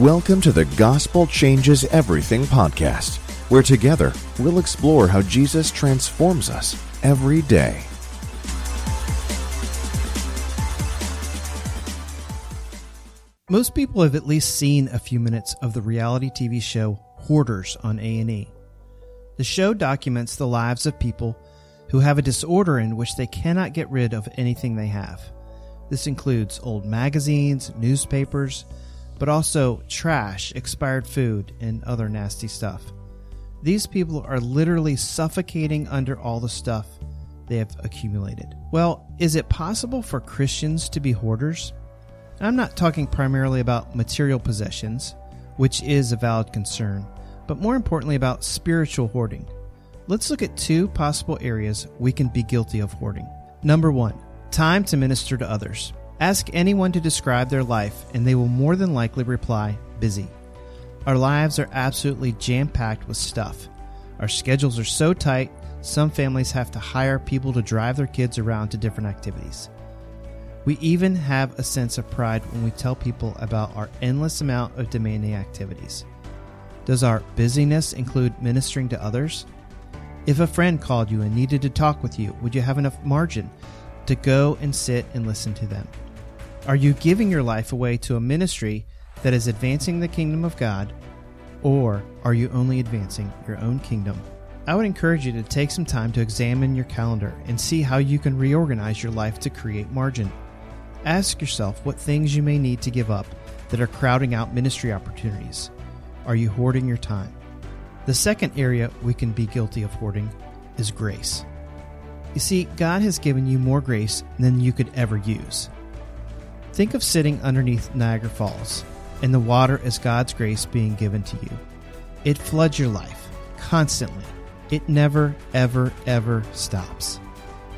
Welcome to the Gospel Changes Everything podcast, where together we'll explore how Jesus transforms us every day. Most people have at least seen a few minutes of the reality TV show Hoarders on A&E. The show documents the lives of people who have a disorder in which they cannot get rid of anything they have. This includes old magazines, newspapers, but also trash, expired food, and other nasty stuff. These people are literally suffocating under all the stuff they have accumulated. Well, is it possible for Christians to be hoarders? I'm not talking primarily about material possessions, which is a valid concern, but more importantly about spiritual hoarding. Let's look at two possible areas we can be guilty of hoarding. Number one, time to minister to others. Ask anyone to describe their life, and they will more than likely reply, busy. Our lives are absolutely jam packed with stuff. Our schedules are so tight, some families have to hire people to drive their kids around to different activities. We even have a sense of pride when we tell people about our endless amount of demanding activities. Does our busyness include ministering to others? If a friend called you and needed to talk with you, would you have enough margin to go and sit and listen to them? Are you giving your life away to a ministry that is advancing the kingdom of God, or are you only advancing your own kingdom? I would encourage you to take some time to examine your calendar and see how you can reorganize your life to create margin. Ask yourself what things you may need to give up that are crowding out ministry opportunities. Are you hoarding your time? The second area we can be guilty of hoarding is grace. You see, God has given you more grace than you could ever use. Think of sitting underneath Niagara Falls and the water as God's grace being given to you. It floods your life constantly. It never, ever, ever stops.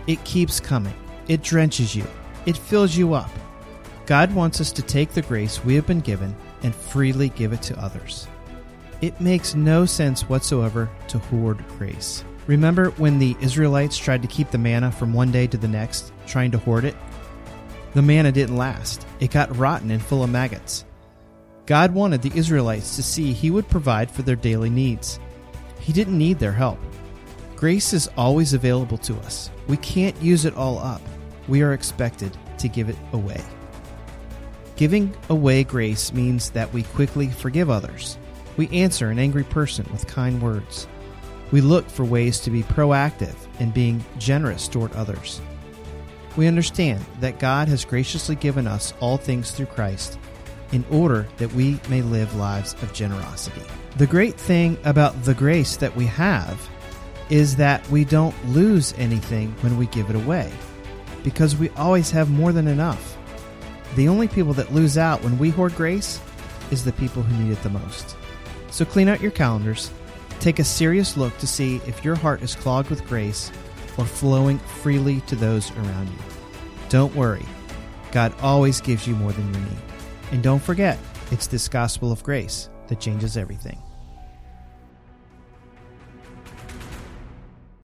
It keeps coming. It drenches you. It fills you up. God wants us to take the grace we have been given and freely give it to others. It makes no sense whatsoever to hoard grace. Remember when the Israelites tried to keep the manna from one day to the next, trying to hoard it? The manna didn't last. It got rotten and full of maggots. God wanted the Israelites to see He would provide for their daily needs. He didn't need their help. Grace is always available to us. We can't use it all up we are expected to give it away. Giving away grace means that we quickly forgive others. We answer an angry person with kind words. We look for ways to be proactive in being generous toward others. We understand that God has graciously given us all things through Christ in order that we may live lives of generosity. The great thing about the grace that we have is that we don't lose anything when we give it away because we always have more than enough. The only people that lose out when we hoard grace is the people who need it the most. So clean out your calendars, take a serious look to see if your heart is clogged with grace or flowing freely to those around you. Don't worry, God always gives you more than you need. And don't forget, it's this gospel of grace that changes everything.